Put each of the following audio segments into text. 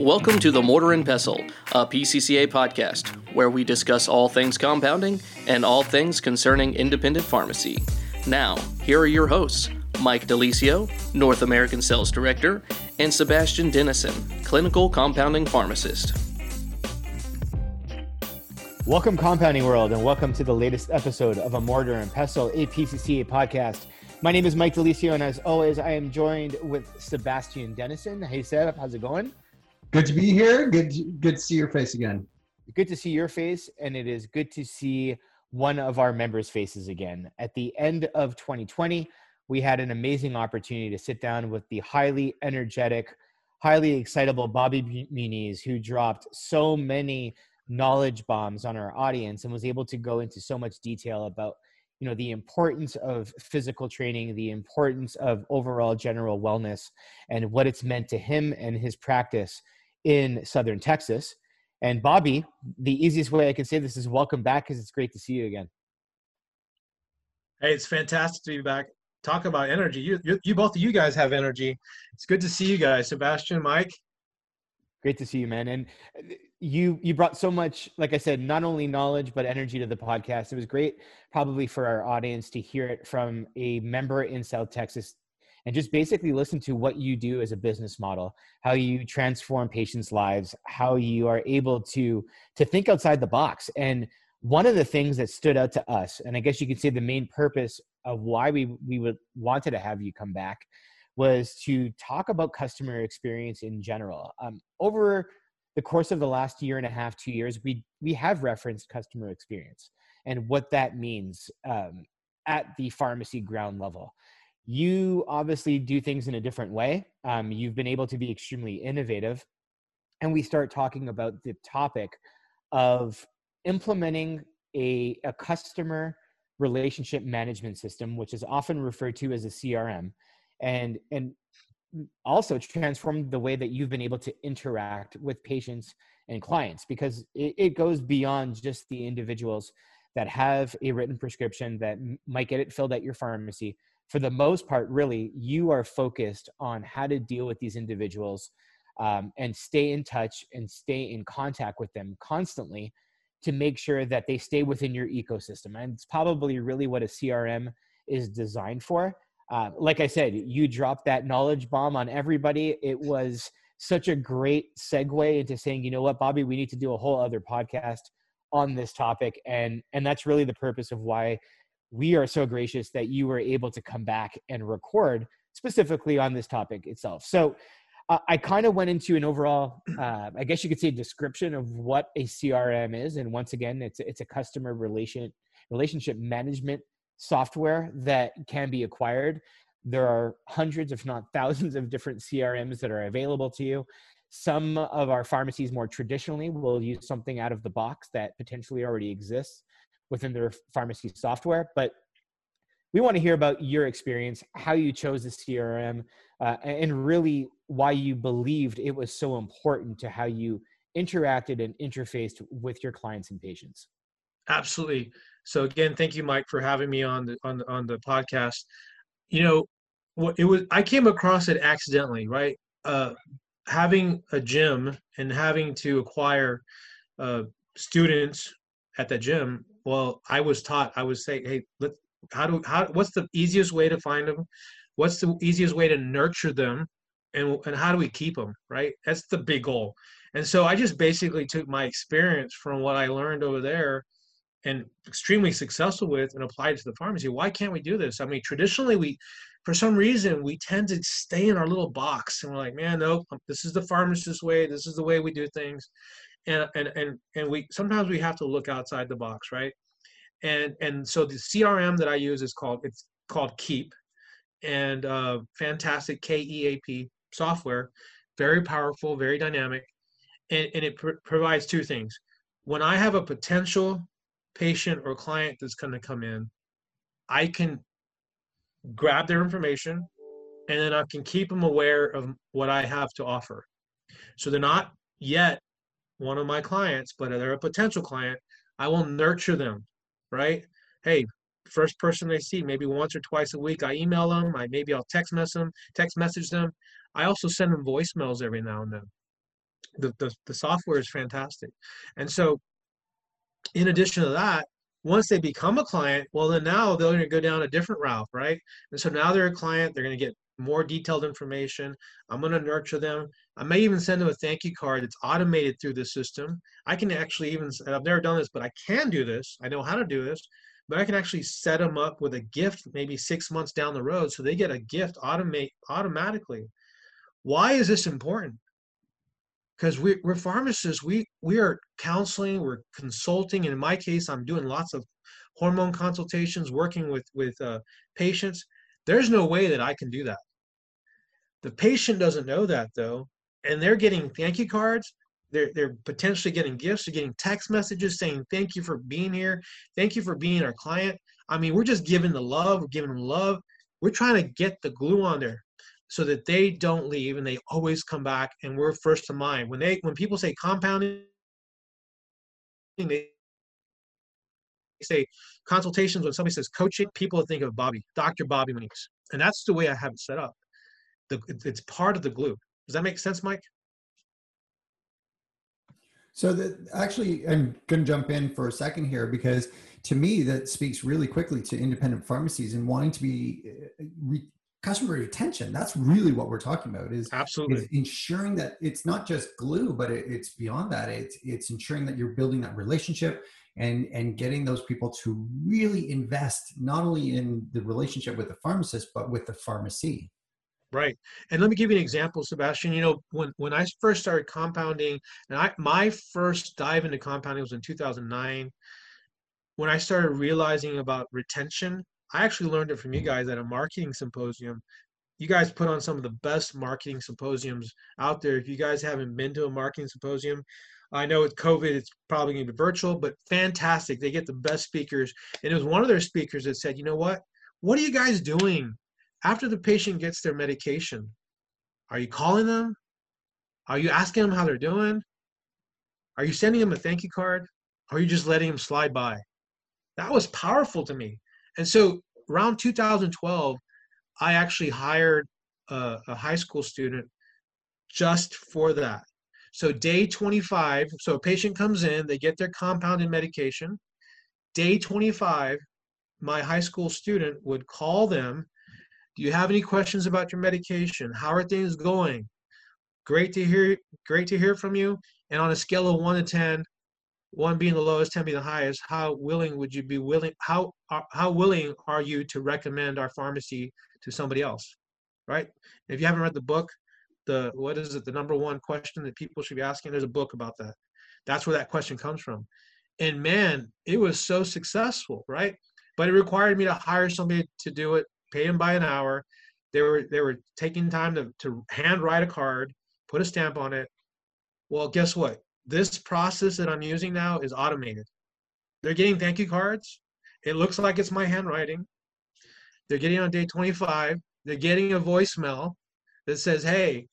Welcome to the Mortar and Pestle, a PCCA podcast where we discuss all things compounding and all things concerning independent pharmacy. Now, here are your hosts Mike De Lisio, North American Sales Director, and Sebastian Denison, Clinical Compounding Pharmacist. Welcome, Compounding World, and welcome to the latest episode of a Mortar and Pestle, a PCCA podcast. My name is Mike De Lisio, and as always, I am joined with Sebastian Denison. Hey, Seb, how's it going? Good to be here. Good, good to see your face again. Good to see your face, and it is good to see one of our members' faces again. At the end of 2020, we had an amazing opportunity to sit down with the highly energetic, highly excitable Bobby Muñiz, who dropped so many knowledge bombs on our audience and was able to go into so much detail about you know the importance of physical training the importance of overall general wellness and what it's meant to him and his practice in southern texas. And bobby the easiest way i can say this is welcome back because it's great to see you again. Hey it's fantastic to be back. Talk about energy. You, you, you both of you guys have energy. It's good to see you guys. Sebastian mike. Great to see you man. And uh, you you brought so much like i said not only knowledge but energy to the podcast. It was great probably for our audience to hear it from a member in south texas and just basically listen to what you do as a business model how you transform patients lives how you are able to to think outside the box and one of the things that stood out to us and i guess you could say the main purpose of why we we would wanted to have you come back was to talk about customer experience in general um, over the course of the last year and a half, two years, we we have referenced customer experience and what that means um, at the pharmacy ground level. You obviously do things in a different way. Um, you've been able to be extremely innovative, and we start talking about the topic of implementing a, a customer relationship management system, which is often referred to as a CRM, and and also transformed the way that you've been able to interact with patients and clients because it, it goes beyond just the individuals that have a written prescription that might get it filled at your pharmacy for the most part really you are focused on how to deal with these individuals um, and stay in touch and stay in contact with them constantly to make sure that they stay within your ecosystem and it's probably really what a crm is designed for uh, like I said, you dropped that knowledge bomb on everybody. It was such a great segue into saying, you know what, Bobby, we need to do a whole other podcast on this topic, and and that's really the purpose of why we are so gracious that you were able to come back and record specifically on this topic itself. So. Uh, I kind of went into an overall, uh, I guess you could say, description of what a CRM is, and once again, it's it's a customer relation relationship management software that can be acquired. There are hundreds, if not thousands, of different CRMs that are available to you. Some of our pharmacies more traditionally will use something out of the box that potentially already exists within their pharmacy software. But we want to hear about your experience, how you chose the CRM, uh, and really why you believed it was so important to how you interacted and interfaced with your clients and patients. Absolutely. So again, thank you, Mike, for having me on the on the, on the podcast. You know, it was I came across it accidentally, right? Uh, having a gym and having to acquire uh, students at the gym. Well, I was taught. I was say, hey, let how do how what's the easiest way to find them? What's the easiest way to nurture them? And, and how do we keep them right that's the big goal and so i just basically took my experience from what i learned over there and extremely successful with and applied to the pharmacy. Why can't we do this? I mean, traditionally we, for some reason, we tend to stay in our little box and we're like, man, no, um, this is the pharmacist way. This is the way we do things. And, and, and, and we, sometimes we have to look outside the box, right? And, and so the CRM that I use is called, it's called Keap and uh, fantastic K-E-A-P software, very powerful, very dynamic. And, and it pr- provides two things. When I have a potential patient or client that's going to come in, I can grab their information and then I can keep them aware of what I have to offer. So they're not yet one of my clients, but they're a potential client. I will nurture them, right? Hey, first person they see, maybe once or twice a week, I email them. I maybe I'll text message them, text message them. I also send them voicemails every now and then. the, the, the software is fantastic. And so in addition to that, once they become a client, well, then now they're going to go down a different route, right? And so now they're a client, they're going to get more detailed information. I'm going to nurture them. I may even send them a thank you card that's automated through the system. I can actually even, I've never done this, but I can do this. I know how to do this, but I can actually set them up with a gift maybe six months down the road. So they get a gift automate automatically. Why is this important? because we, we're pharmacists we we are counseling we're consulting in my case i'm doing lots of hormone consultations working with with uh, patients there's no way that i can do that the patient doesn't know that though and they're getting thank you cards they're, they're potentially getting gifts they're getting text messages saying thank you for being here thank you for being our client i mean we're just giving the love we're giving them love we're trying to get the glue on there so that they don't leave and they always come back and we're first to mind. When they when people say compounding, they say consultations. When somebody says coaching, people think of Bobby, Dr. Bobby Muñiz, and that's the way I have it set up. The, it's part of the glue. Does that make sense, Mike? So that actually, I'm going to jump in for a second here because to me that speaks really quickly to independent pharmacies and wanting to be uh, re- customer retention that's really what we're talking about is absolutely is ensuring that it's not just glue but it, it's beyond that it's it's ensuring that you're building that relationship and and getting those people to really invest not only in the relationship with the pharmacist but with the pharmacy right and let me give you an example sebastian you know when when i first started compounding and i my first dive into compounding was in 2009 when i started realizing about retention I actually learned it from you guys at a marketing symposium. You guys put on some of the best marketing symposiums out there. If you guys haven't been to a marketing symposium, I know with COVID, it's probably going to be virtual, but fantastic. They get the best speakers. And it was one of their speakers that said, you know what? What are you guys doing after the patient gets their medication? Are you calling them? Are you asking them how they're doing? Are you sending them a thank you card? Or are you just letting them slide by? That was powerful to me. And so around 2012, I actually hired a, a high school student just for that. So day 25, so a patient comes in, they get their compounded medication. Day 25, my high school student would call them, "Do you have any questions about your medication? How are things going? Great to hear great to hear from you." And on a scale of 1 to 10, one being the lowest, 10 being the highest, how willing would you be willing, how, uh, how willing are you to recommend our pharmacy to somebody else, right? If you haven't read the book, the, what is it, the number one question that people should be asking, there's a book about that. That's where that question comes from. And man, it was so successful, right? But it required me to hire somebody to do it, pay them by an hour. They were, they were taking time to, to hand write a card, put a stamp on it. Well, guess what? this process that I'm using now is automated. They're getting thank you cards. It looks like it's my handwriting. They're getting on day 25. They're getting a voicemail that says, Hey,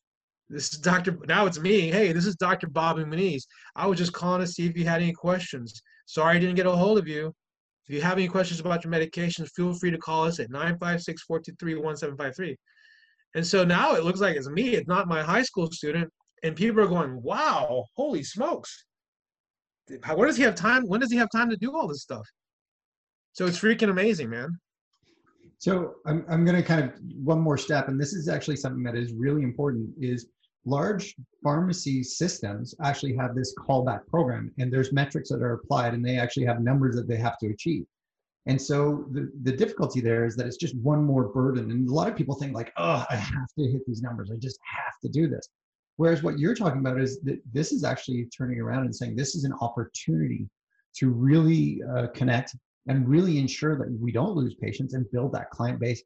this is Dr. Now it's me. Hey, this is Dr. Bobby Muñiz. I was just calling to see if you had any questions. Sorry I didn't get a hold of you. If you have any questions about your medications, feel free to call us at 956 423 1753. And so now it looks like it's me. It's not my high school student and people are going, "Wow, holy smokes! Where does he have time? When does he have time to do all this stuff?" So it's freaking amazing, man. So I'm I'm going to kind of one more step, and this is actually something that is really important. Is large pharmacy systems actually have this callback program, and there's metrics that are applied, and they actually have numbers that they have to achieve. And so the, the difficulty there is that it's just one more burden. And a lot of people think like, oh, I have to hit these numbers. I just have to do this. Whereas what you're talking about is that this is actually turning around and saying this is an opportunity to really uh, connect and really ensure that we don't lose patients and build that client base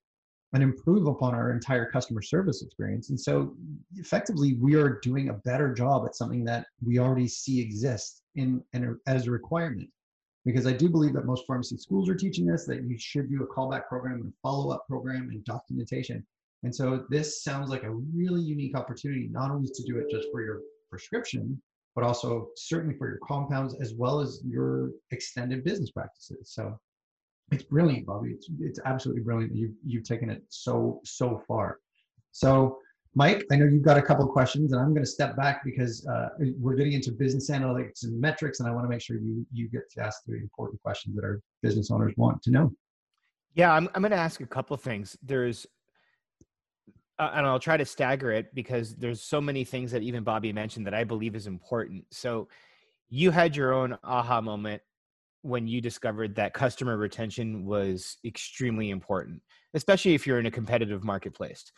and improve upon our entire customer service experience. And so effectively we are doing a better job at something that we already see exists in, in as a requirement. Because I do believe that most pharmacy schools are teaching this, that you should do a callback program and follow-up program and documentation. And so this sounds like a really unique opportunity, not only to do it just for your prescription, but also certainly for your compounds as well as your extended business practices. So it's brilliant, Bobby. It's, it's absolutely brilliant. You've, you've taken it so, so far. So Mike, I know you've got a couple of questions, and I'm going to step back because uh, we're getting into business analytics and metrics, and I want to make sure you you get to ask the important questions that our business owners want to know. Yeah, I'm I'm going to ask a couple of things. There's uh, and I'll try to stagger it because there's so many things that even Bobby mentioned that I believe is important. So you had your own aha moment when you discovered that customer retention was extremely important, especially if you're in a competitive marketplace.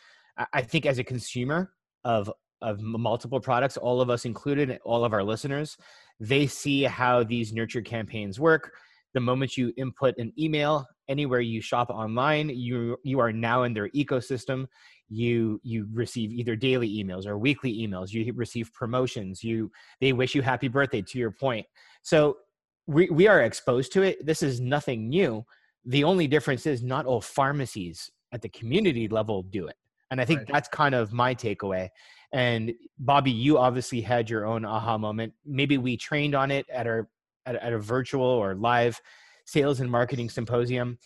I think as a consumer of of multiple products, all of us included, all of our listeners, they see how these nurture campaigns work. The moment you input an email anywhere you shop online, you you are now in their ecosystem. You you receive either daily emails or weekly emails. You receive promotions. You they wish you happy birthday. To your point, so we we are exposed to it. This is nothing new. The only difference is not all pharmacies at the community level do it and I think right. that's kind of my takeaway. And Bobby, you obviously had your own aha moment. Maybe we trained on it at our at, at a virtual or live sales and marketing symposium.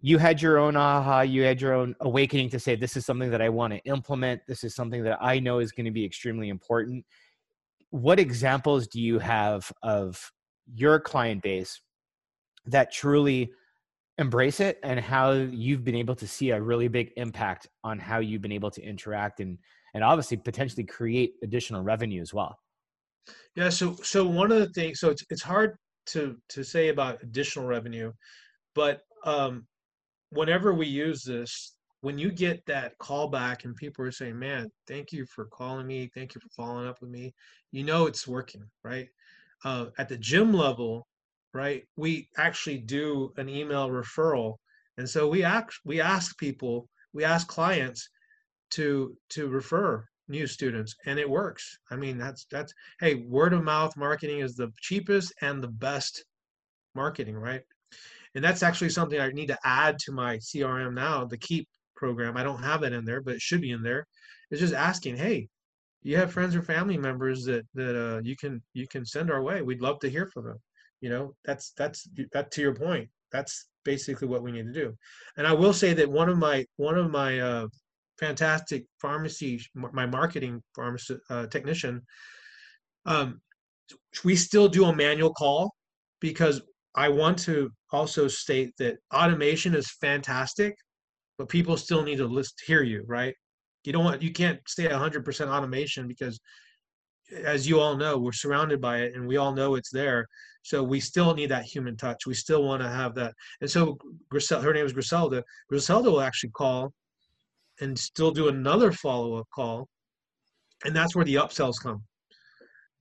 You had your own aha, you had your own awakening to say, this is something that I want to implement. This is something that I know is going to be extremely important. What examples do you have of your client base that truly embrace it and how you've been able to see a really big impact on how you've been able to interact and and obviously potentially create additional revenue as well. Yeah so so one of the things so it's it's hard to to say about additional revenue but um whenever we use this when you get that call back and people are saying man thank you for calling me. Thank you for following up with me. You know it's working right uh, at the gym level right? We actually do an email referral, and so we ask we ask people, we ask clients to to refer new students, and it works. I mean, that's that's hey, word of mouth marketing is the cheapest and the best marketing, right? And that's actually something I need to add to my CRM now, the Keap program. I don't have that in there, but it should be in there. It's just asking, hey, you have friends or family members that that uh, you can you can send our way. We'd love to hear from them. You know that's that's that to your point that's basically what we need to do. And i will say that one of my one of my uh, fantastic pharmacy my marketing pharmacy uh, technician um, we still do a manual call because i want to also state that automation is fantastic but people still need to list hear you right you don't want you can't stay 100% automation because as you all know we're surrounded by it and we all know it's there so we still need that human touch. We still want to have that. And so Grisel, her name is Griselda. Griselda will actually call and still do another follow up call. And that's where the upsells come.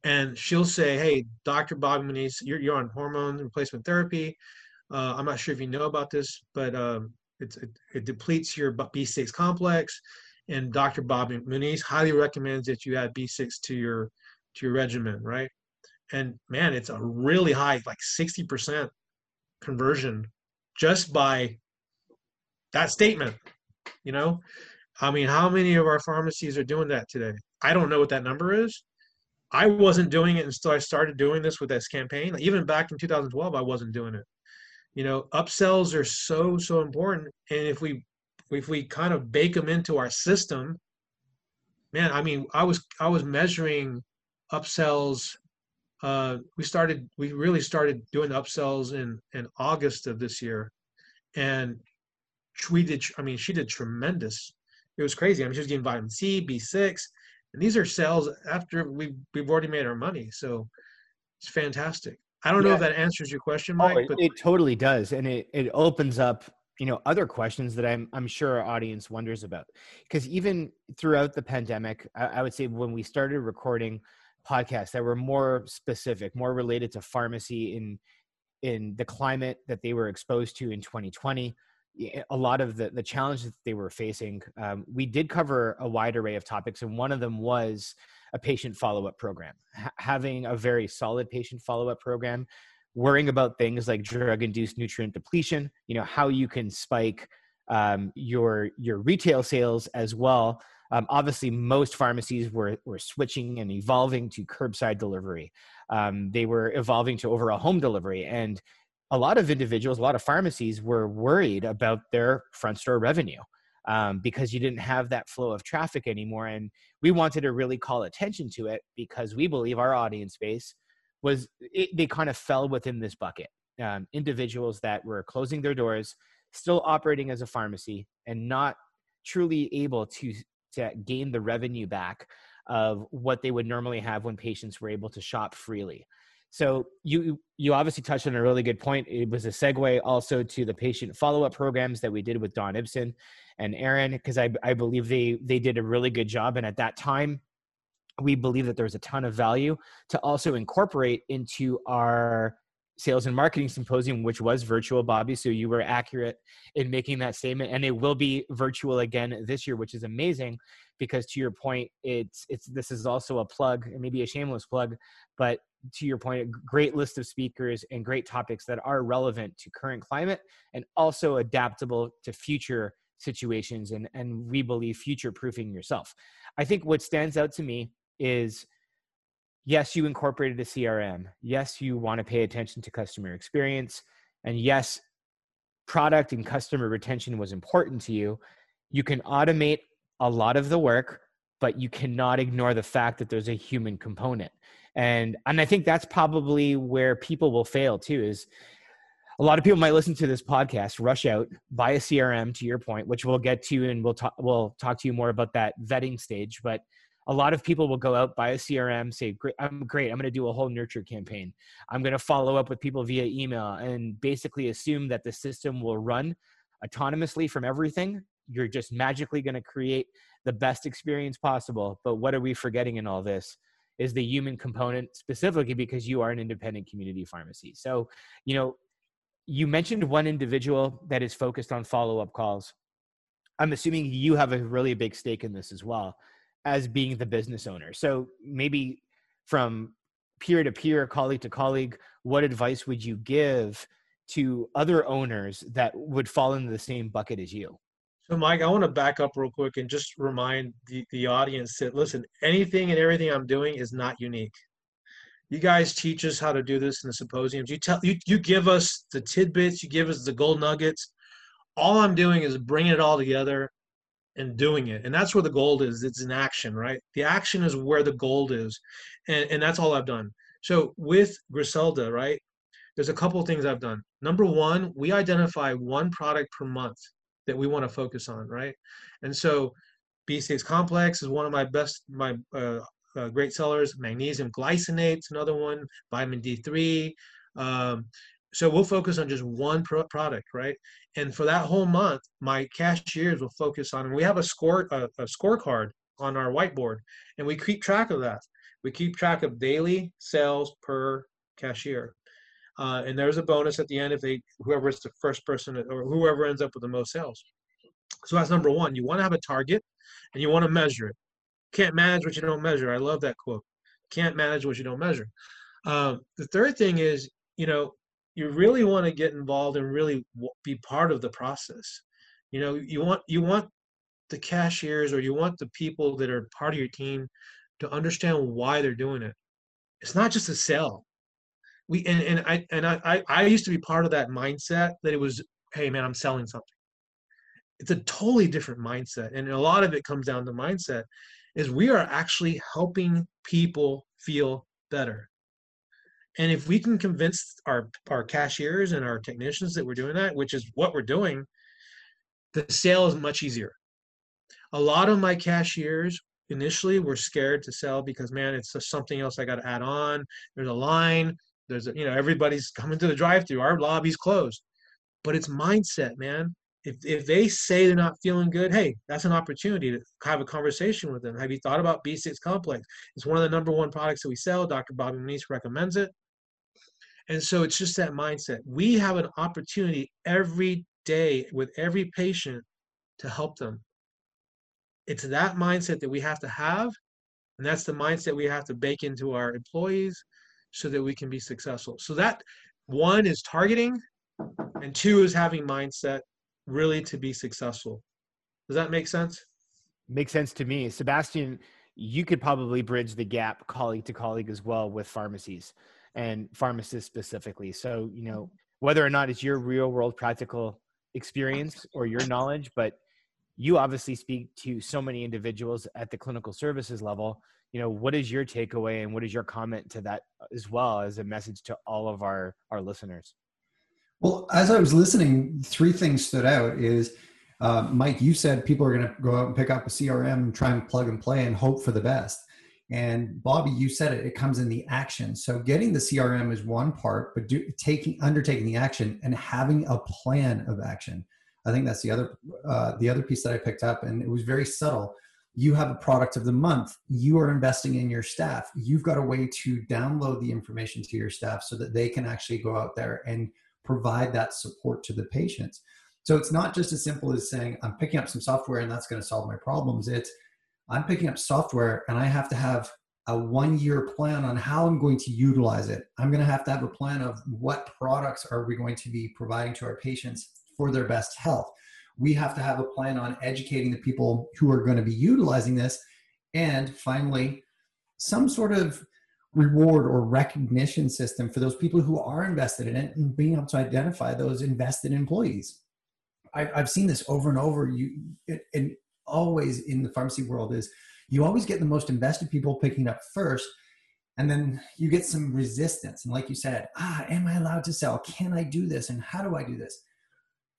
And she'll say, Hey, Dr. Bobby Muñiz, you're, you're on hormone replacement therapy. Uh, I'm not sure if you know about this, but um, it, it, depletes your B6 complex. And Dr. Bobby Muñiz highly recommends that you add B6 to your to your regimen, right? and man it's a really high like 60% conversion just by that statement you know? I mean how many of our pharmacies are doing that today? I don't know what that number is. I wasn't doing it until i started doing this with this campaign. Even back in 2012 i wasn't doing it. You know upsells are so so important. And if we if we kind of bake them into our system man i mean i was i was measuring upsells uh, we started we really started doing upsells in in august of this year. And we did i mean she did tremendous. It was crazy. I mean she was getting vitamin c b6 and these are sales after we've we've already made our money. So it's fantastic. I don't yeah. know if that answers your question oh, mike oh, it, but it totally does and it it opens up you know other questions that i'm i'm sure our audience wonders about. Because even throughout the pandemic I, I would say when we started recording podcasts that were more specific, more related to pharmacy in in the climate that they were exposed to in 2020 a lot of the, the challenges that they were facing um, we did cover a wide array of topics and one of them was a patient follow-up program. H- having a very solid patient follow-up program worrying about things like drug-induced nutrient depletion you know how you can spike um, your your retail sales as well um, obviously, most pharmacies were, were switching and evolving to curbside delivery. Um, they were evolving to overall home delivery. And a lot of individuals, a lot of pharmacies were worried about their front store revenue. um, because you didn't have that flow of traffic anymore. And we wanted to really call attention to it because we believe our audience base was it, they kind of fell within this bucket. Um, individuals that were closing their doors, still operating as a pharmacy, and not truly able to to gain the revenue back of what they would normally have when patients were able to shop freely. So you you obviously touched on a really good point. It was a segue also to the patient follow up programs that we did with Don Ibsen and Aaron because I I believe they they did a really good job. And at that time, we believe that there's a ton of value to also incorporate into our sales and marketing symposium, which was virtual, Bobby. So you were accurate in making that statement, and it will be virtual again this year, which is amazing because to your point, it's it's this is also a plug, and maybe a shameless plug, but to your point, a great list of speakers and great topics that are relevant to current climate and also adaptable to future situations and, and we believe future proofing yourself. I think what stands out to me is yes, you incorporated a CRM. Yes, you want to pay attention to customer experience. And yes, product and customer retention was important to you. You can automate a lot of the work, but you cannot ignore the fact that there's a human component and and i think that's probably where people will fail too is a lot of people might listen to this podcast rush out buy a crm to your point which we'll get to and we'll talk we'll talk to you more about that vetting stage but a lot of people will go out buy a crm say great i'm great i'm going to do a whole nurture campaign i'm going to follow up with people via email and basically assume that the system will run autonomously from everything you're just magically going to create the best experience possible but what are we forgetting in all this is the human component specifically because you are an independent community pharmacy. So, you know, you mentioned one individual that is focused on follow up calls. I'm assuming you have a really big stake in this as well as being the business owner. So, maybe from peer to peer, colleague to colleague, what advice would you give to other owners that would fall into the same bucket as you? So, Mike, I want to back up real quick and just remind the, the audience that listen, anything and everything I'm doing is not unique. You guys teach us how to do this in the symposiums. You tell you, you give us the tidbits, you give us the gold nuggets. All I'm doing is bringing it all together and doing it. And that's where the gold is. It's in action, right? The action is where the gold is. And, and that's all I've done. So with Griselda, right, there's a couple things I've done. Number one, we identify one product per month that we want to focus on, right? And so B6 complex is one of my best, my uh, uh, great sellers. Magnesium glycinate's another one. Vitamin D3. Um, so we'll focus on just one pro- product, right? And for that whole month, my cashiers will focus on. And we have a score, a, a scorecard on our whiteboard, and we keep track of that. We keep track of daily sales per cashier. Uh, and there's a bonus at the end if they whoever is the first person or whoever ends up with the most sales. So that's number one. You want to have a target, and you want to measure it. Can't manage what you don't measure. I love that quote. Can't manage what you don't measure. Um, the third thing is, you know, you really want to get involved and really be part of the process. You know, you want you want the cashiers or you want the people that are part of your team to understand why they're doing it. It's not just a sell we and, and I and I I used to be part of that mindset that it was, hey man, I'm selling something. It's a totally different mindset. And a lot of it comes down to mindset, is we are actually helping people feel better. And if we can convince our our cashiers and our technicians that we're doing that, which is what we're doing, the sale is much easier. A lot of my cashiers initially were scared to sell because man, it's something else I got to add on. There's a line there's a, you know everybody's coming to the drive-through our lobby's closed but it's mindset man if, if they say they're not feeling good hey that's an opportunity to have a conversation with them. Have you thought about b6 complex? It's one of the number one products that we sell. Dr bobby Muñiz recommends it. And so it's just that mindset. We have an opportunity every day with every patient to help them. It's that mindset that we have to have and that's the mindset we have to bake into our employees so that we can be successful. So that one is targeting, and two is having mindset really to be successful. Does that make sense? Makes sense to me. Sebastian, you could probably bridge the gap colleague to colleague as well with pharmacies and pharmacists specifically. So, you know, whether or not it's your real world practical experience or your knowledge, but you obviously speak to so many individuals at the clinical services level you know what is your takeaway and what is your comment to that as well as a message to all of our our listeners well as i was listening three things stood out is uh, mike you said people are going to go out and pick up a crm and try and plug and play and hope for the best. And bobby you said it it comes in the action. So getting the crm is one part but do, taking undertaking the action and having a plan of action. I think that's the other uh, the other piece that i picked up and it was very subtle. You have a product of the month. You are investing in your staff. You've got a way to download the information to your staff so that they can actually go out there and provide that support to the patients. So it's not just as simple as saying i'm picking up some software and that's going to solve my problems. It's i'm picking up software and i have to have a one year plan on how i'm going to utilize it. I'm going to have to have a plan of what products are we going to be providing to our patients for their best health. We have to have a plan on educating the people who are going to be utilizing this. And finally some sort of reward or recognition system for those people who are invested in it and being able to identify those invested employees. I, have seen this over and over. You and always in the pharmacy world is you always get the most invested people picking up first and then you get some resistance. And like you said ah am i allowed to sell? Can i do this? And how do i do this?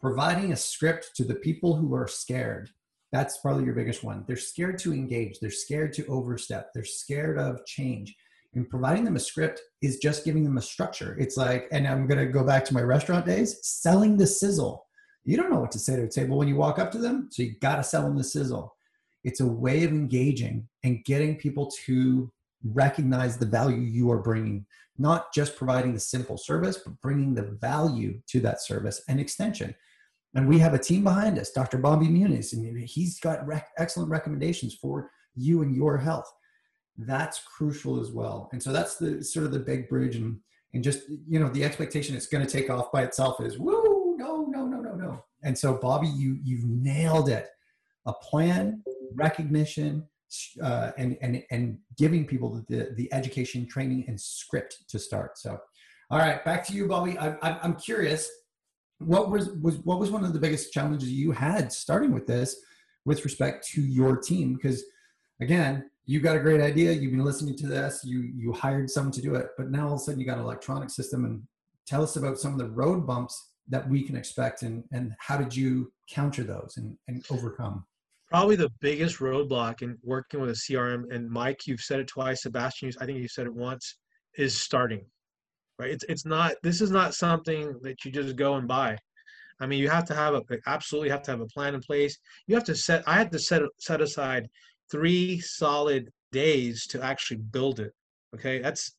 Providing a script to the people who are scared that's probably your biggest one. They're scared to engage. They're scared to overstep. They're scared of change and providing them a script is just giving them a structure it's like and i'm going to go back to my restaurant days selling the sizzle you don't know what to say to a table when you walk up to them so you got to sell them the sizzle it's a way of engaging and getting people to recognize the value you are bringing not just providing the simple service but bringing the value to that service and extension and we have a team behind us, Dr. Bobby Muñiz, and he's got rec- excellent recommendations for you and your health. That's crucial as well. And so that's the sort of the big bridge and and just you know the expectation it's going to take off by itself is woo no no no no no. And so Bobby, you you've nailed it. A plan, recognition, uh, and and and giving people the the education, training, and script to start. So, all right, back to you, Bobby. I, I, I'm curious what was was what was one of the biggest challenges you had starting with this with respect to your team because again you got a great idea you've been listening to this you you hired someone to do it but now all of a sudden you got an electronic system and tell us about some of the road bumps that we can expect and and how did you counter those and, and overcome probably the biggest roadblock in working with a crm and mike you've said it twice sebastian i think you said it once is starting right? It's it's not this is not something that you just go and buy. I mean, you have to have a absolutely have to have a plan in place. You have to set. I had to set set aside three solid days to actually build it. Okay, that's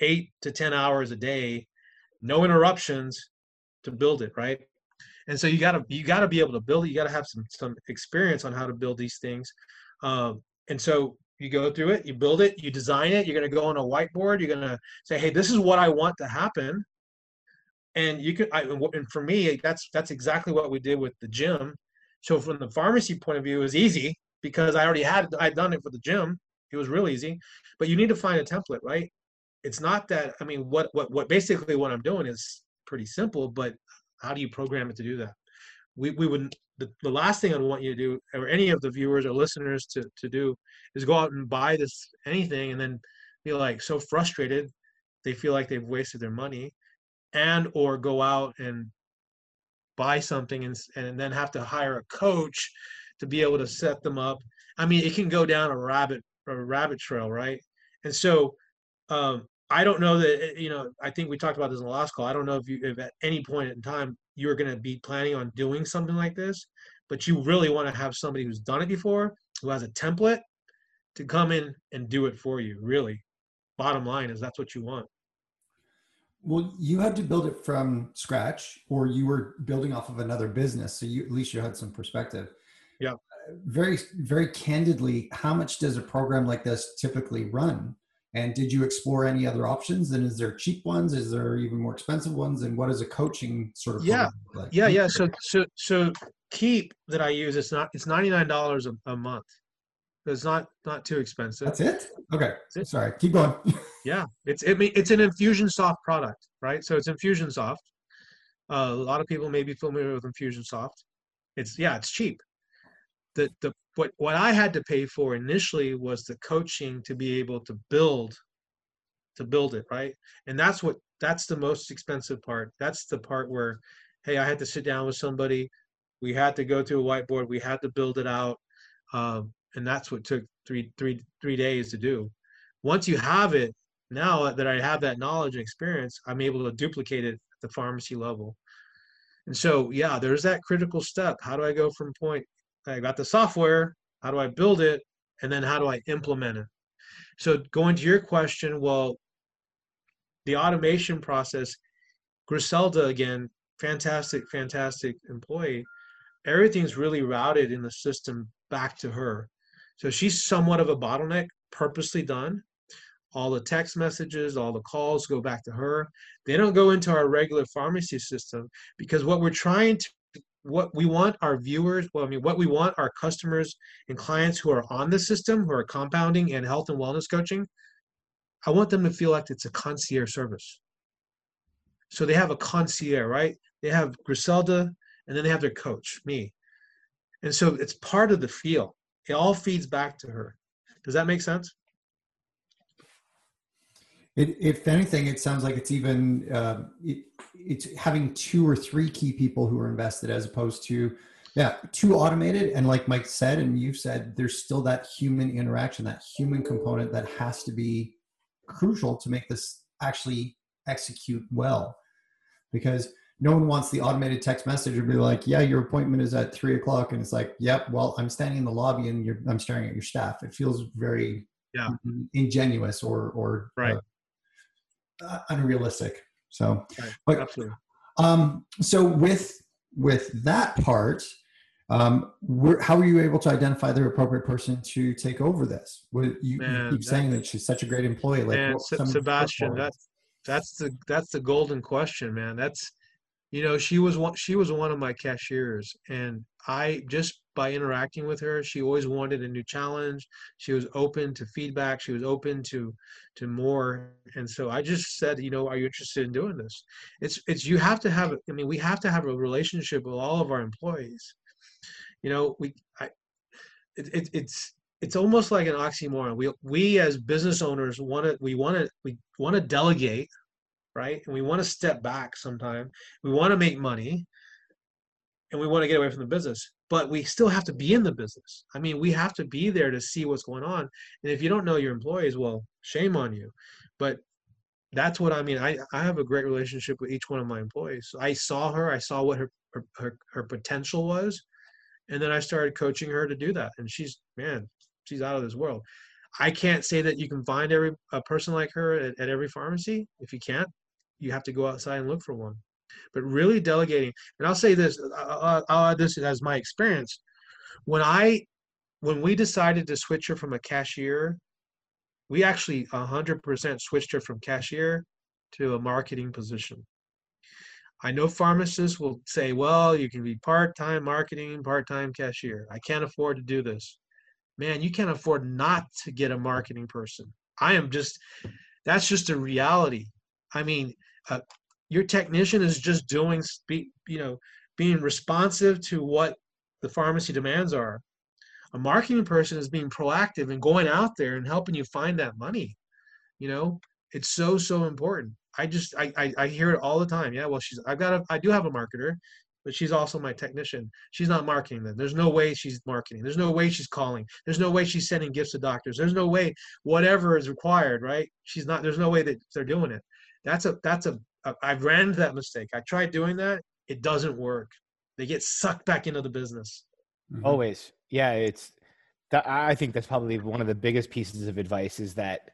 eight to ten hours a day, no interruptions to build it, right? And so you gotta you gotta be able to build it. You gotta have some some experience on how to build these things. Um, and so you go through it, you build it, you design it, you're to go on a whiteboard, you're to say, hey, this is what I want to happen. And you can, I, and for me, that's that's exactly what we did with the gym. So from the pharmacy point of view, it was easy because I already had I'd done it for the gym. It was real easy. But you need to find a template, right? It's not that I mean, what what what basically what I'm doing is pretty simple, but how do you program it to do that? We we would the, the last thing I'd want you to do, or any of the viewers or listeners to, to do, is go out and buy this anything and then be like so frustrated they feel like they've wasted their money and or go out and buy something and, and then have to hire a coach to be able to set them up i mean it can go down a rabbit a rabbit trail right and so um, i don't know that eh, you know i think we talked about this in the last call i don't know if you if at any point in time you're going to be planning on doing something like this, but you really want to have somebody who's done it before, who has a template to come in and do it for you. Really, bottom line is that's what you want. Well, you had to build it from scratch, or you were building off of another business, so you at least you had some perspective. Yeah. Very, very candidly, how much does a program like this typically run? And did you explore any other options? And is there cheap ones? Is there even more expensive ones? And what is a coaching sort of? Yeah, like? yeah, yeah. So, so, so Keap that I use it's not it's ninety nine dollars a month. It's not not too expensive. That's it. Okay. It. Sorry. Keep going. yeah, it's it, it's an Infusionsoft product, right? So it's Infusionsoft. Uh, a lot of people may be familiar with Infusionsoft. It's yeah, it's cheap. The the what what I had to pay for initially was the coaching to be able to build to build it right? And that's what that's the most expensive part. That's the part where hey i had to sit down with somebody. We had to go to a whiteboard. We had to build it out. Um, and that's what took three three three days to do. Once you have it now that i have that knowledge and experience i'm able to duplicate it at the pharmacy level. And so yeah there's that critical step. How do i go from point i got the software how do i build it and then how do i implement it so going to your question well the automation process, Griselda again, fantastic, fantastic employee. Everything's really routed in the system back to her. So she's somewhat of a bottleneck, purposely done. All the text messages, all the calls go back to her. They don't go into our regular pharmacy system because what we're trying to what we want our viewers, well, I mean, what we want our customers and clients who are on the system, who are compounding and health and wellness coaching, I want them to feel like it's a concierge service. So they have a concierge, right? They have Griselda, and then they have their coach, me. And so it's part of the feel. It all feeds back to her. Does that make sense? It, if anything, it sounds like it's even uh, it, it's having two or three key people who are invested as opposed to yeah too automated and like Mike said and you've said there's still that human interaction that human component that has to be crucial to make this actually execute well because no one wants the automated text message to be like, yeah, your appointment is at three o'clock. And it's like, yep, well, I'm standing in the lobby and I'm staring at your staff. It feels very yeah. ingenuous or, or right. Uh, unrealistic. So, right. but, absolutely. Um, so with, with that part, um, how were you able to identify the appropriate person to take over this? Well, you, Man, you keep saying that she's such a great employee. Like man, Sebastian, that's that's the that's the golden question, man. That's you know she was one she was one of my cashiers, and I just by interacting with her, she always wanted a new challenge. She was open to feedback. She was open to to more, and so I just said, you know, are you interested in doing this? It's it's you have to have. I mean, we have to have a relationship with all of our employees you know we I, it, it, it's it's almost like an oxymoron we we as business owners want to we want to we want to delegate right? And we want to step back sometime. We want to make money and we want to get away from the business but we still have to be in the business. I mean we have to be there to see what's going on. And if you don't know your employees well shame on you. But that's what i mean. I, I have a great relationship with each one of my employees. I saw her i saw what her her, her, her potential was and then I started coaching her to do that, and she's man, she's out of this world. I can't say that you can find every a person like her at, at every pharmacy. If you can't, you have to go outside and look for one. But really delegating, and I'll say this, I'll, I'll add this as my experience. When I, when we decided to switch her from a cashier, we actually 100% switched her from cashier to a marketing position. I know pharmacists will say, well, you can be part time marketing, part time cashier. I can't afford to do this. Man, you can't afford not to get a marketing person. I am just, that's just a reality. I mean, uh, your technician is just doing, you know, being responsive to what the pharmacy demands are. A marketing person is being proactive and going out there and helping you find that money. You know, it's so, so important. I just I, I, I hear it all the time. Yeah, well, she's I've got a I do have a marketer, but she's also my technician. She's not marketing then. There's no way she's marketing. There's no way she's calling. There's no way she's sending gifts to doctors. There's no way whatever is required, right? She's not. There's no way that they're doing it. That's a that's a, a I've ran into that mistake. I tried doing that. It doesn't work. They get sucked back into the business. Mm-hmm. Always, yeah. It's that I think that's probably one of the biggest pieces of advice is that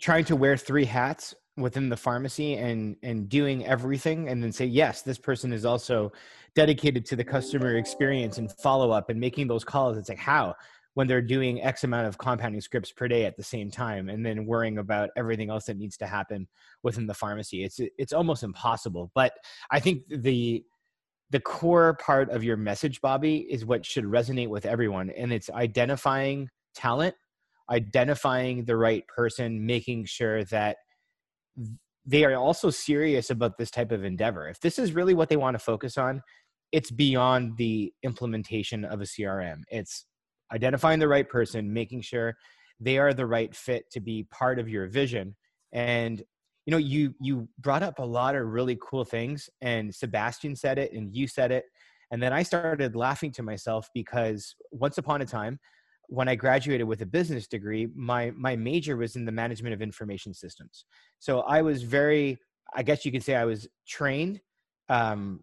trying to wear three hats within the pharmacy and and doing everything and then say yes this person is also dedicated to the customer experience and follow up and making those calls it's like how when they're doing x amount of compounding scripts per day at the same time and then worrying about everything else that needs to happen within the pharmacy it's it's almost impossible but i think the the core part of your message bobby is what should resonate with everyone and it's identifying talent identifying the right person making sure that they are also serious about this type of endeavor. If this is really what they want to focus on, it's beyond the implementation of a crm it's identifying the right person making sure they are the right fit to be part of your vision. And you know you you brought up a lot of really cool things and sebastian said it and you said it. And then i started laughing to myself because once upon a time when i graduated with a business degree my my major was in the management of information systems. So i was very i guess you could say i was trained um,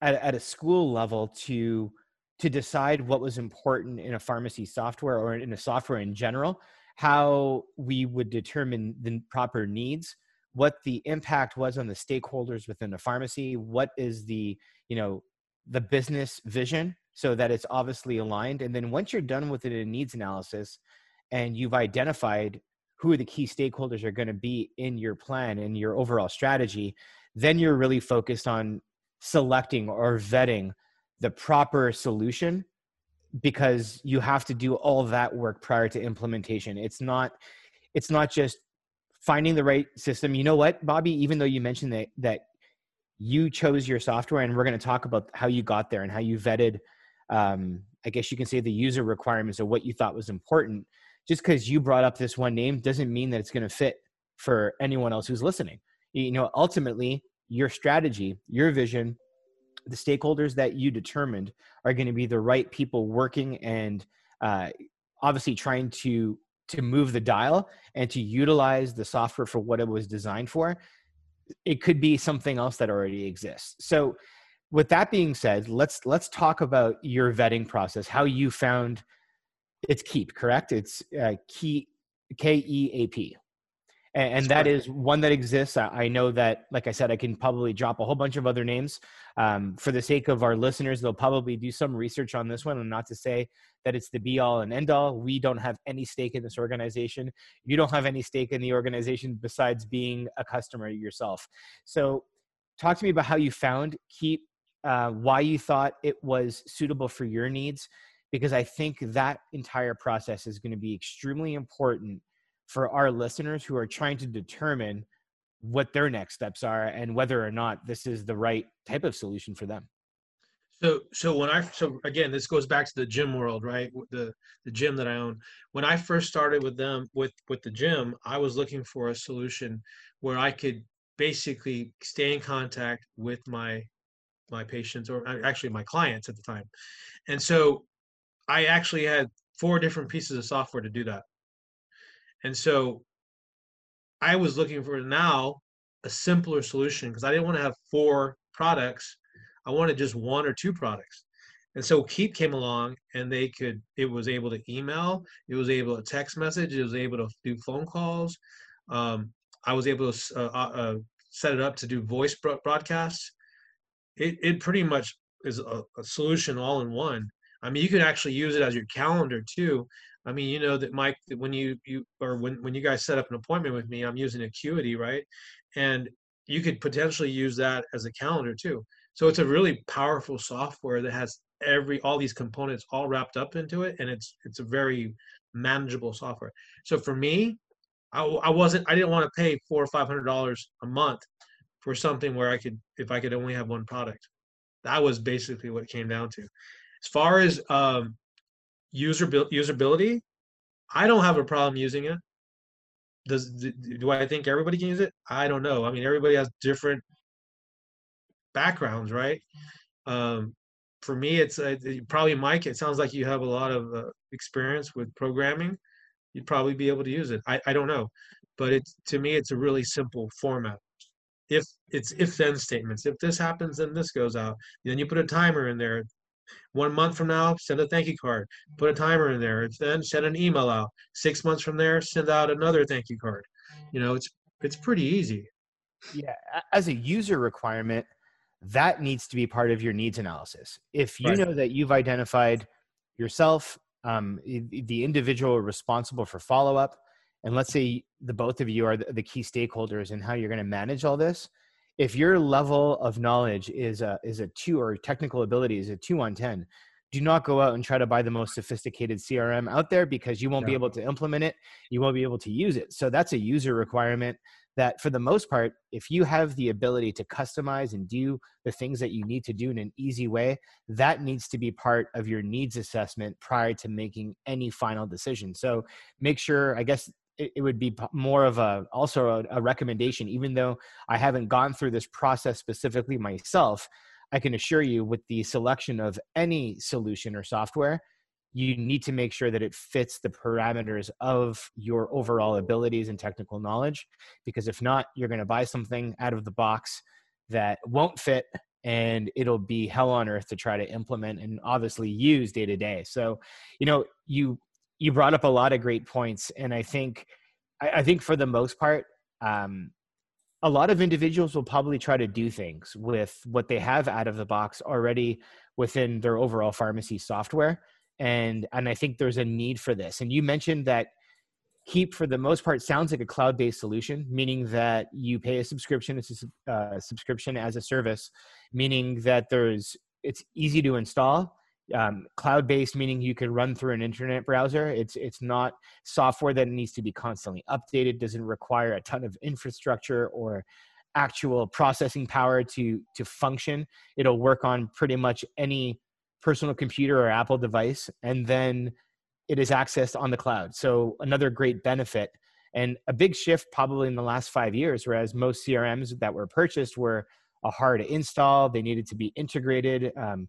at, at a school level to to decide what was important in a pharmacy software or in a software in general how we would determine the proper needs what the impact was on the stakeholders within the pharmacy what is the you know the business vision so that it's obviously aligned and then once you're done with it in needs analysis and you've identified who the key stakeholders are going to be in your plan and your overall strategy then you're really focused on selecting or vetting the proper solution because you have to do all that work prior to implementation. It's not it's not just finding the right system. You know what bobby? Even though you mentioned that that you chose your software and we're going to talk about how you got there and how you vetted um, i guess you can say the user requirements of what you thought was important. Just because you brought up this one name doesn't mean that it's going to fit for anyone else who's listening. You know ultimately your strategy, your vision, the stakeholders that you determined are going to be the right people working and uh, obviously trying to to move the dial and to utilize the software for what it was designed for it could be something else that already exists. So with that being said let's let's talk about your vetting process how you found it's Keap correct? It's uh, key k-e-a-p and, and that is one that exists. I know that, like I said, I can probably drop a whole bunch of other names. Um, for the sake of our listeners, they'll probably do some research on this one, and not to say that it's the be all and end all. We don't have any stake in this organization. You don't have any stake in the organization besides being a customer yourself. So, talk to me about how you found Keap, uh, why you thought it was suitable for your needs, because I think that entire process is going to be extremely important for our listeners who are trying to determine what their next steps are and whether or not this is the right type of solution for them. So so when i so again this goes back to the gym world right? The the gym that i own. When i first started with them with with the gym i was looking for a solution where i could basically stay in contact with my my patients or uh, actually my clients at the time. And so i actually had four different pieces of software to do that and so I was looking for now a simpler solution because I didn't want to have four products. I wanted just one or two products. And so Keap came along and they could, it was able to email, it was able to text message, it was able to do phone calls. Um, I was able to uh, uh, uh set it up to do voice broadcasts. It, it pretty much is a, a solution all in one. I mean, you can actually use it as your calendar too. I mean, you know that Mike, when you you or when when you guys set up an appointment with me, I'm using Acuity, right? And you could potentially use that as a calendar too. So it's a really powerful software that has every all these components all wrapped up into it, and it's it's a very manageable software. So for me, I, I wasn't I didn't want to pay four or five hundred dollars a month for something where I could if I could only have one product. That was basically what it came down to. As far as um, user usability, I don't have a problem using it. Does do I think everybody can use it? I don't know. I mean, everybody has different backgrounds, right? Um, for me, it's uh, probably Mike. It sounds like you have a lot of uh, experience with programming. You'd probably be able to use it. I, I don't know, but it's to me, it's a really simple format. If it's if then statements. If this happens, then this goes out. Then you put a timer in there. One month from now, send a thank you card. Put a timer in there. Then send an email out. Six months from there, send out another thank you card. You know, it's it's pretty easy. Yeah, as a user requirement, that needs to be part of your needs analysis. If you right. know that you've identified yourself, um, the individual responsible for follow up, and let's say the both of you are the key stakeholders in how you're going to manage all this, if your level of knowledge is a is a two or technical ability is a two on ten do not go out and try to buy the most sophisticated crm out there because you won't be able to implement it you won't be able to use it. So that's a user requirement that for the most part if you have the ability to customize and do the things that you need to do in an easy way that needs to be part of your needs assessment prior to making any final decision. So make sure i guess it, would be more of a also a, a recommendation even though i haven't gone through this process specifically myself I can assure you with the selection of any solution or software, you need to make sure that it fits the parameters of your overall abilities and technical knowledge. Because if not, you're going to buy something out of the box that won't fit and it'll be hell on earth to try to implement and obviously use day to day. So, you know, you you brought up a lot of great points, and I think I, I think for the most part, um, a lot of individuals will probably try to do things with what they have out of the box already within their overall pharmacy software and and i think there's a need for this. And you mentioned that Keap for the most part sounds like a cloud-based solution meaning that you pay a subscription it's a uh, subscription as a service meaning that there's it's easy to install um, cloud based meaning you can run through an internet browser. It's it's not software that needs to be constantly updated doesn't require a ton of infrastructure or actual processing power to to function. It'll work on pretty much any personal computer or apple device and then it is accessed on the cloud. So another great benefit and a big shift probably in the last five years whereas most crms that were purchased were a hard install. They needed to be integrated um,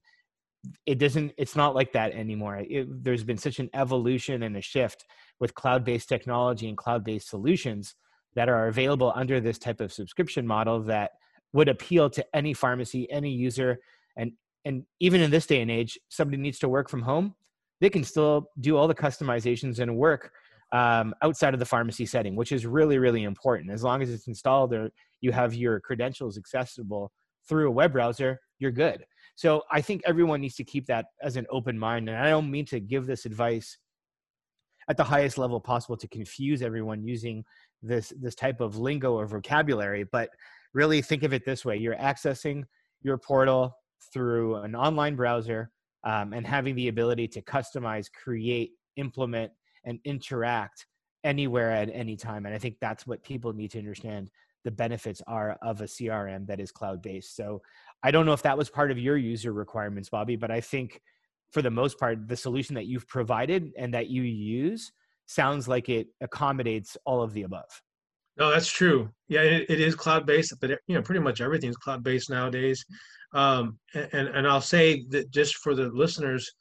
it doesn't it's not like that anymore. It, there's been such an evolution and a shift with cloud-based technology and cloud-based solutions that are available under this type of subscription model that would appeal to any pharmacy any user and and even in this day and age somebody needs to work from home they can still do all the customizations and work um, outside of the pharmacy setting which is really really important. As long as it's installed or you have your credentials accessible through a web browser you're good so I think everyone needs to keep that as an open mind. And I don't mean to give this advice at the highest level possible to confuse everyone using this this type of lingo or vocabulary, but really think of it this way: you're accessing your portal through an online browser um, and having the ability to customize, create, implement, and interact anywhere at any time. And I think that's what people need to understand the benefits are of a CRM that is cloud based. So I don't know if that was part of your user requirements, Bobby, but I think for the most part, the solution that you've provided and that you use sounds like it accommodates all of the above. No, that's true. Yeah, it, it is cloud based, but you know, pretty much everything is cloud based nowadays. Um, and and I'll say that just for the listeners,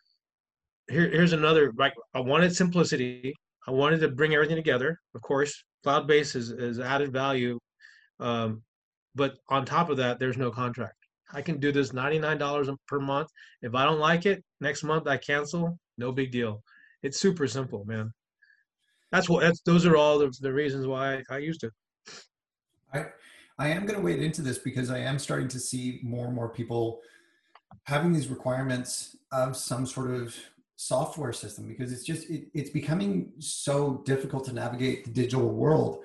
here here's another. Like I wanted simplicity. I wanted to bring everything together. Of course, cloud based is, is added value, um, but on top of that, there's no contract. I can do this $99 per month. If I don't like it, next month I cancel. No big deal. It's super simple, man. That's what that's those are all the, the reasons why I, I used it. I I am going to wade into this because I am starting to see more and more people having these requirements of some sort of software system because it's just it, it's becoming so difficult to navigate the digital world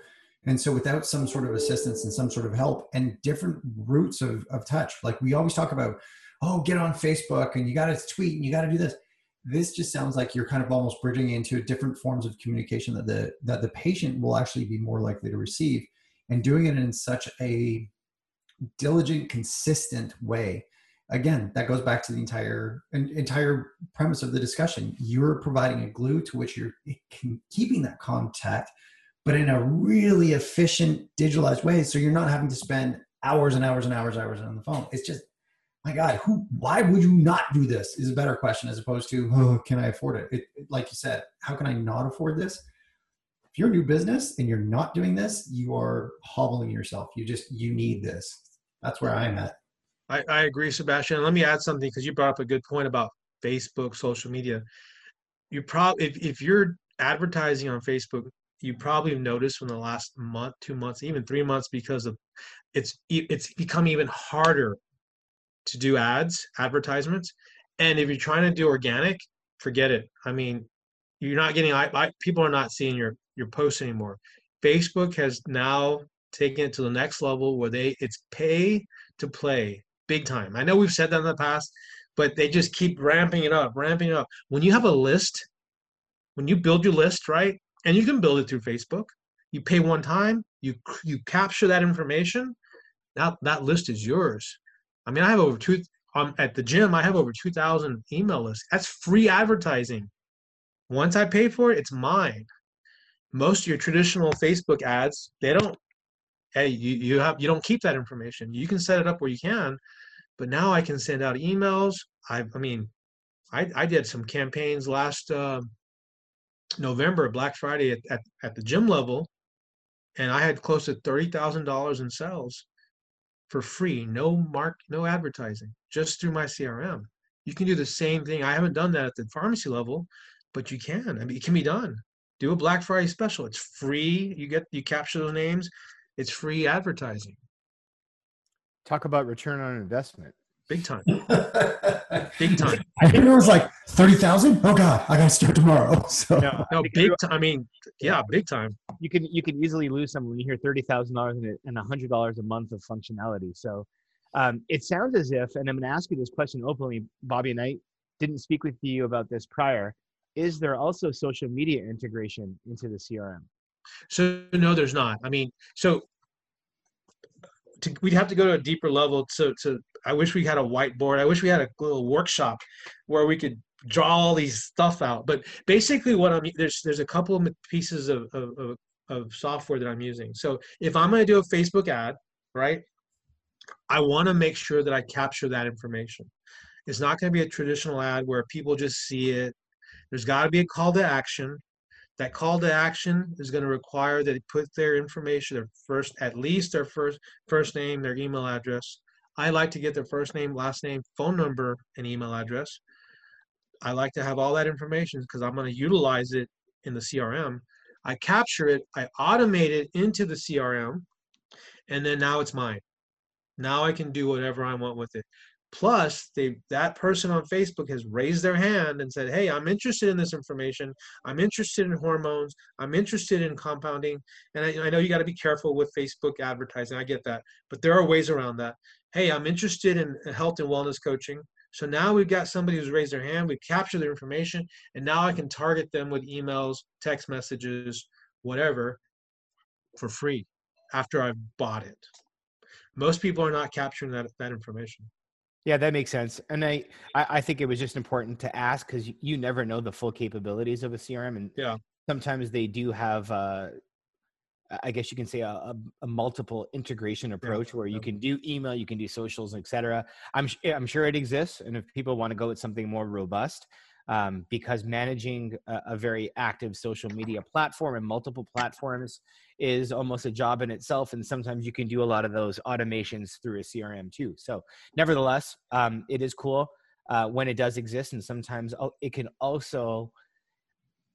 and so without some sort of assistance and some sort of help and different routes of, of touch, like we always talk about, oh, get on Facebook and you got to tweet and you got to do this. This just sounds like you're kind of almost bridging into different forms of communication that the that the patient will actually be more likely to receive, and doing it in such a diligent, consistent way. Again, that goes back to the entire entire premise of the discussion. You're providing a glue to which you're keeping that contact but in a really efficient digitalized way so you're not having to spend hours and hours and hours and hours on the phone. It's just my god who why would you not do this is a better question as opposed to oh can i afford it? it, like you said how can i not afford this? If you're a new business and you're not doing this you are hobbling yourself. You just you need this. That's where i'm at. I, I agree sebastian. Let me add something because you brought up a good point about facebook social media. You probably if, if you're advertising on facebook you probably noticed in the last month, two months, even three months, because of it's it's become even harder to do ads, advertisements, and if you're trying to do organic, forget it. I mean, you're not getting I, I, people are not seeing your your posts anymore. Facebook has now taken it to the next level where they it's pay to play big time. I know we've said that in the past, but they just keep ramping it up, ramping it up. When you have a list, when you build your list, right, and you can build it through Facebook, you pay one time, you you capture that information, that that list is yours. I mean, I have over two um, at the gym. I have over two thousand email lists. That's free advertising. Once I pay for it, it's mine. Most of your traditional Facebook ads, they don't. Hey, you, you have you don't keep that information. You can set it up where you can, but now I can send out emails. I, I mean, I, I did some campaigns last uh, November, Black Friday at, at, at the gym level, and I had close to thirty thousand dollars in sales for free, no mark, no advertising, just through my CRM. You can do the same thing. I haven't done that at the pharmacy level, but you can. I mean, it can be done. Do a Black Friday special. It's free. You get you capture those names. It's free advertising. Talk about return on investment. Big time. big time. I think it was like thirty thousand. Oh God, I gotta start tomorrow. So no, no big time. I mean, yeah, big time. You can you can easily lose some when you hear thirty thousand dollars and a hundred dollars a month of functionality. So um, it sounds as if, and I'm going to ask you this question openly, Bobby and I didn't speak with you about this prior. Is there also social media integration into the CRM? So no, there's not. I mean, so to, we'd have to go to a deeper level to, to i wish we had a whiteboard. I wish we had a little workshop where we could draw all these stuff out. But basically what i'm there's there's a couple of pieces of, of, of software that i'm using. So if i'm going to do a facebook ad right i want to make sure that i capture that information. It's not going to be a traditional ad where people just see it. There's got to be a call to action that call to action is going to require that they put their information, their first, at least their first first name, their email address. I like to get their first name, last name, phone number, and email address. I like to have all that information because I'm going to utilize it in the CRM. I capture it, I automate it into the CRM, and then now it's mine. Now I can do whatever I want with it. Plus, they that person on Facebook has raised their hand and said, "Hey, I'm interested in this information. I'm interested in hormones. I'm interested in compounding." And I, I know you got to be careful with Facebook advertising. I get that, but there are ways around that. Hey, I'm interested in health and wellness coaching. So now we've got somebody who's raised their hand. We've captured their information, and now I can target them with emails, text messages, whatever, for free after I've bought it. Most people are not capturing that that information. Yeah, that makes sense. And I, I think it was just important to ask because you never know the full capabilities of a CRM, and yeah, sometimes they do have, uh, I guess you can say, a, a multiple integration approach yeah. where you can do email, you can do socials, etc. I'm I'm sure it exists, and if people want to go with something more robust, um, because managing a, a, very active social media platform and multiple platforms is almost a job in itself. And sometimes you can do a lot of those automations through a CRM too. So, nevertheless, um, it is cool uh, when it does exist. And sometimes it can also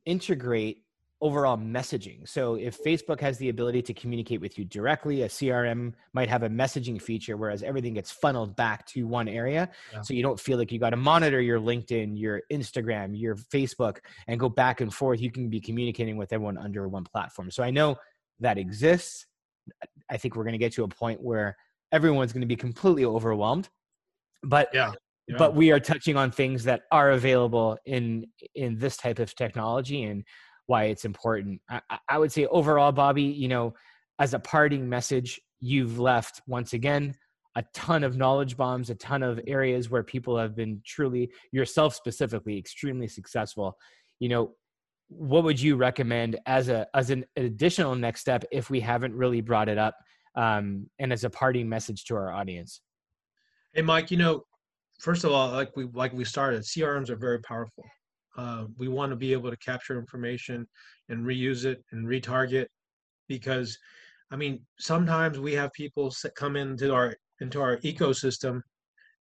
integrate overall messaging. So if Facebook has the ability to communicate with you directly, a CRM might have a messaging feature, whereas everything gets funneled back to one area. Yeah. So you don't feel like you got to monitor your LinkedIn, your Instagram, your Facebook, and go back and forth. You can be communicating with everyone under one platform. So I know that exists. I think we're going to get to a point where everyone's going to be completely overwhelmed. But yeah. Yeah. but we are touching on things that are available in in this type of technology and why it's important. I, I would say overall, Bobby, you know, as a parting message, you've left once again a ton of knowledge bombs, a ton of areas where people have been truly, yourself specifically, extremely successful. You know, what would you recommend as a as an additional next step if we haven't really brought it up, um, and as a parting message to our audience? Hey, Mike. You know, first of all, like we like we started, CRMs are very powerful. Uh, we want to be able to capture information and reuse it and retarget because I mean, sometimes we have people come into our into our ecosystem.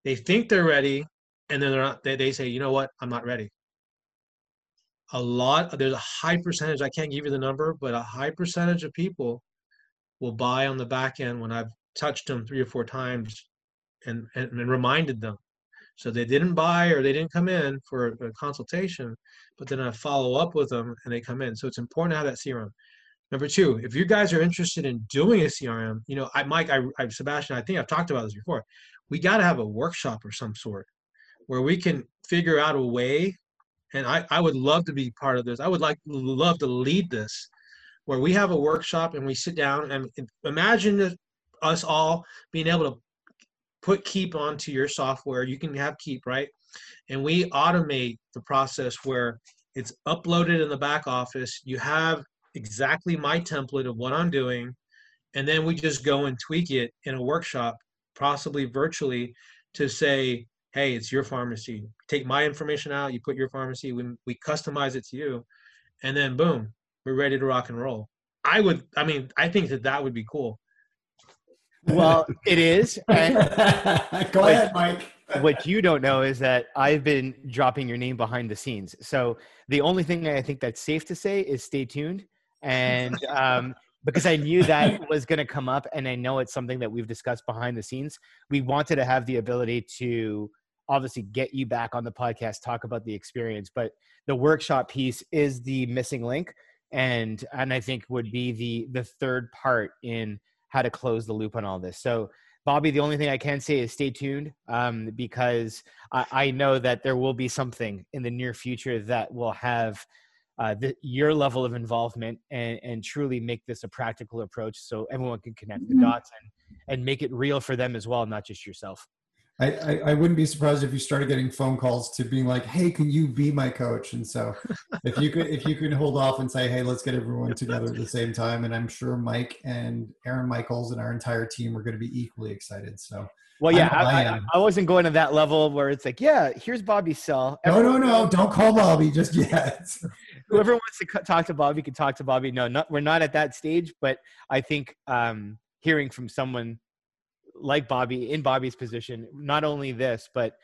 They think they're ready, and then they're not. They, they say, you know what, I'm not ready. A lot. There's a high percentage. I can't give you the number, but a high percentage of people will buy on the back end when I've touched them three or four times and, and, and reminded them. So they didn't buy or they didn't come in for a consultation, but then I follow up with them and they come in. So it's important to have that CRM. Number two, if you guys are interested in doing a CRM, you know, I, Mike, I, I Sebastian, I think I've talked about this before. We got to have a workshop or some sort where we can figure out a way and I, I would love to be part of this. I would like love to lead this where we have a workshop and we sit down and imagine us all being able to put Keap onto your software. You can have Keap right? And we automate the process where it's uploaded in the back office. You have exactly my template of what i'm doing and then we just go and tweak it in a workshop possibly virtually to say hey it's your pharmacy take my information out you put your pharmacy we, we customize it to you and then boom we're ready to rock and roll i would i mean i think that that would be cool well it is and Go ahead, Mike. what you don't know is that I've been dropping your name behind the scenes. So the only thing I think that's safe to say is stay tuned. And um, because I knew that was going to come up, and I know it's something that we've discussed behind the scenes, we wanted to have the ability to obviously get you back on the podcast, talk about the experience. But the workshop piece is the missing link, and and I think would be the the third part in how to close the loop on all this. So Bobby, the only thing I can say is stay tuned um, because I, I, know that there will be something in the near future that will have uh, the, your level of involvement and, and truly make this a practical approach so everyone can connect the Mm-hmm. dots and, and make it real for them as well, not just yourself. I, I, I wouldn't be surprised if you started getting phone calls to being like, "Hey, can you be my coach?" And so, if you could, if you could hold off and say, "Hey, let's get everyone together at the same time," and I'm sure Mike and Aaron Michaels and our entire team are going to be equally excited. So, Well, yeah, I I I, wasn't going to that level where it's like, yeah, here's Bobby's cell. no, no, no, don't call Bobby just yet. Whoever wants to talk to Bobby can talk to Bobby. No, not, we're not at that stage, but I think um, hearing from someone like Bobby in Bobby's position, not only this, but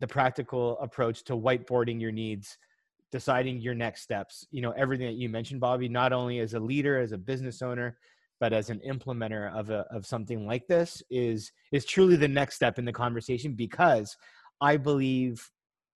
the practical approach to whiteboarding your needs, deciding your next steps, you know, everything that you mentioned, Bobby, not only as a leader, as a business owner, but as an implementer of a, of something like this is is truly the next step in the conversation because I believe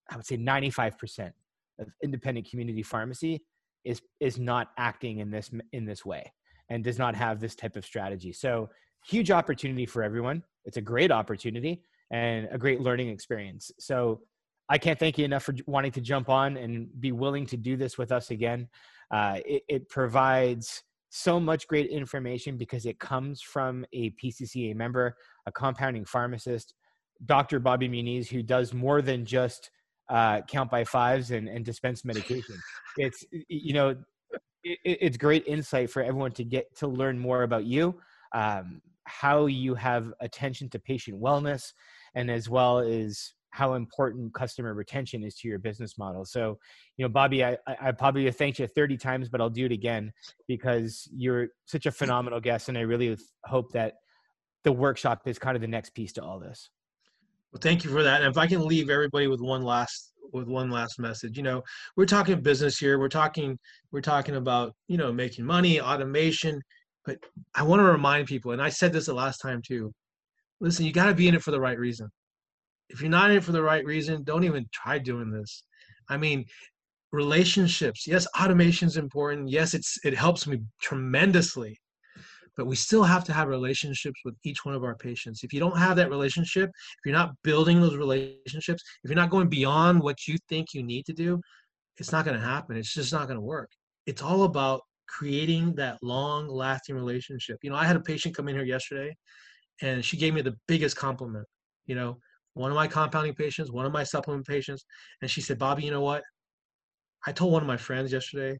I would say 95% of independent community pharmacy is is not acting in this in this way and does not have this type of strategy. So huge opportunity for everyone. It's a great opportunity and a great learning experience. So I can't thank you enough for wanting to jump on and be willing to do this with us again. Uh, it, it provides so much great information because it comes from a PCCA member, a compounding pharmacist, Dr. Bobby Muñiz, who does more than just uh, count by fives and, and dispense medication. It's you know, it, it's great insight for everyone to get to learn more about you, um, how you have attention to patient wellness, and as well as how important customer retention is to your business model. So, you know, Bobby, I, I probably thanked you 30 times, but I'll do it again because you're such a phenomenal guest. And I really hope that the workshop is kind of the next piece to all this. Well, thank you for that. And if I can leave everybody with one last with one last message, you know, we're talking business here. We're talking we're talking about you know making money, automation. But I want to remind people, and I said this the last time too. Listen, you got to be in it for the right reason. If you're not in it for the right reason, don't even try doing this. I mean, relationships. Yes, automation is important. Yes, it's it helps me tremendously but we still have to have relationships with each one of our patients. If you don't have that relationship, if you're not building those relationships, if you're not going beyond what you think you need to do, it's not going to happen. It's just not going to work. It's all about creating that long lasting relationship. You know, I had a patient come in here yesterday and she gave me the biggest compliment. You know, one of my compounding patients, one of my supplement patients, and she said, Bobby, you know what? I told one of my friends yesterday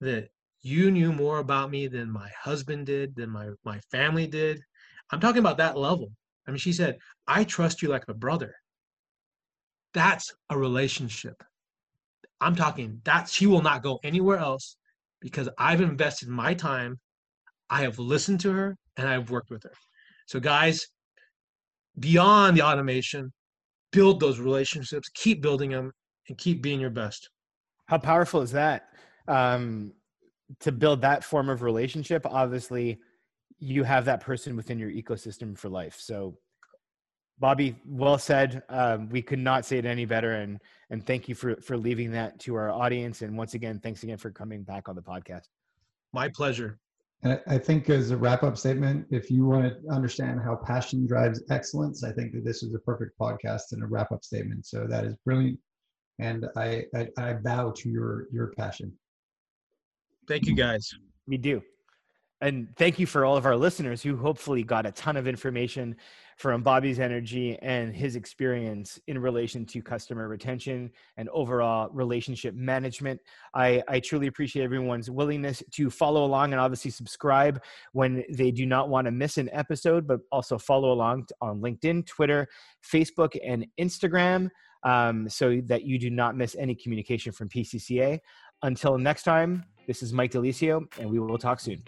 that you knew more about me than my husband did, than my, my family did. I'm talking about that level. I mean, she said, I trust you like a brother. That's a relationship. I'm talking that she will not go anywhere else because I've invested my time. I have listened to her and I've worked with her. So, guys, beyond the automation, build those relationships, keep building them, and keep being your best. How powerful is that? Um, to build that form of relationship, obviously, you have that person within your ecosystem for life. So, Bobby, well said. Um, we could not say it any better, and and thank you for for leaving that to our audience. And once again, thanks again for coming back on the podcast. My pleasure. And I think as a wrap up statement, if you want to understand how passion drives excellence, I think that this is a perfect podcast and a wrap up statement. So that is brilliant. And I, I, I bow to your, your passion. Thank you guys. We do. And thank you for all of our listeners who hopefully got a ton of information from Bobby's energy and his experience in relation to customer retention and overall relationship management. I, I truly appreciate everyone's willingness to follow along and obviously subscribe when they do not want to miss an episode, but also follow along on LinkedIn, Twitter, Facebook, and Instagram um, so that you do not miss any communication from PCCA. Until next time, this is Mike De Lisio, and we will talk soon.